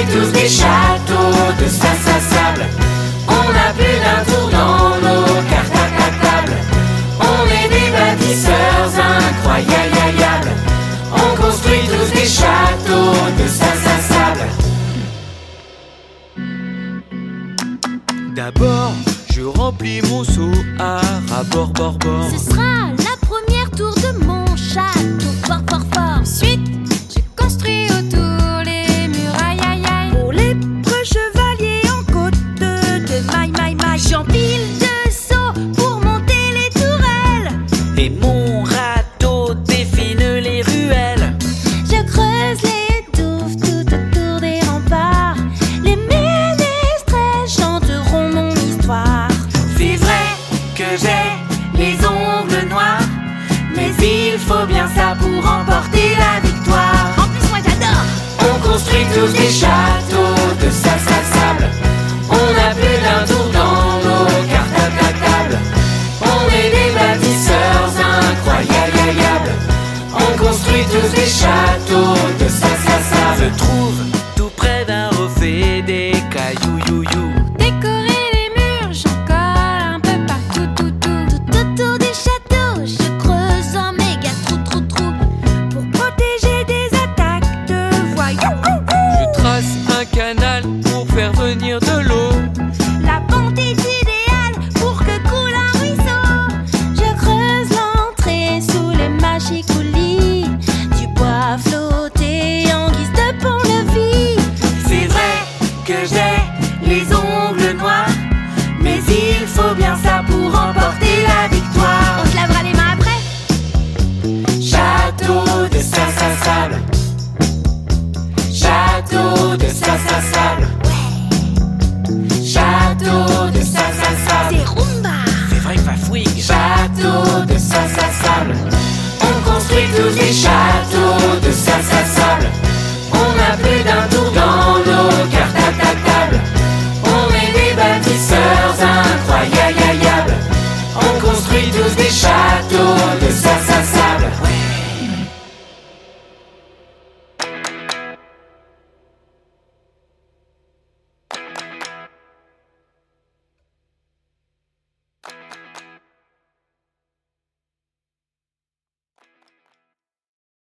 construit tous des châteaux de sa sable. On a plus d'un tour dans nos cartes à table. On est des bâtisseurs incroyables. On construit tous des châteaux de sa sable. D'abord, je remplis mon seau à rabord, bord, bord. Ce sera la J'empile de seaux pour monter les tourelles. Et mon râteau défile les ruelles. Je creuse les douves tout autour des remparts. Les ménestrels chanteront mon histoire. C'est vrai que j'ai les ongles noirs, mais il faut bien ça pour remporter la victoire. En plus, moi j'adore. On construit tous des châteaux de sa tous des châteaux de sa sable. Je trouve Sable, château de Sable.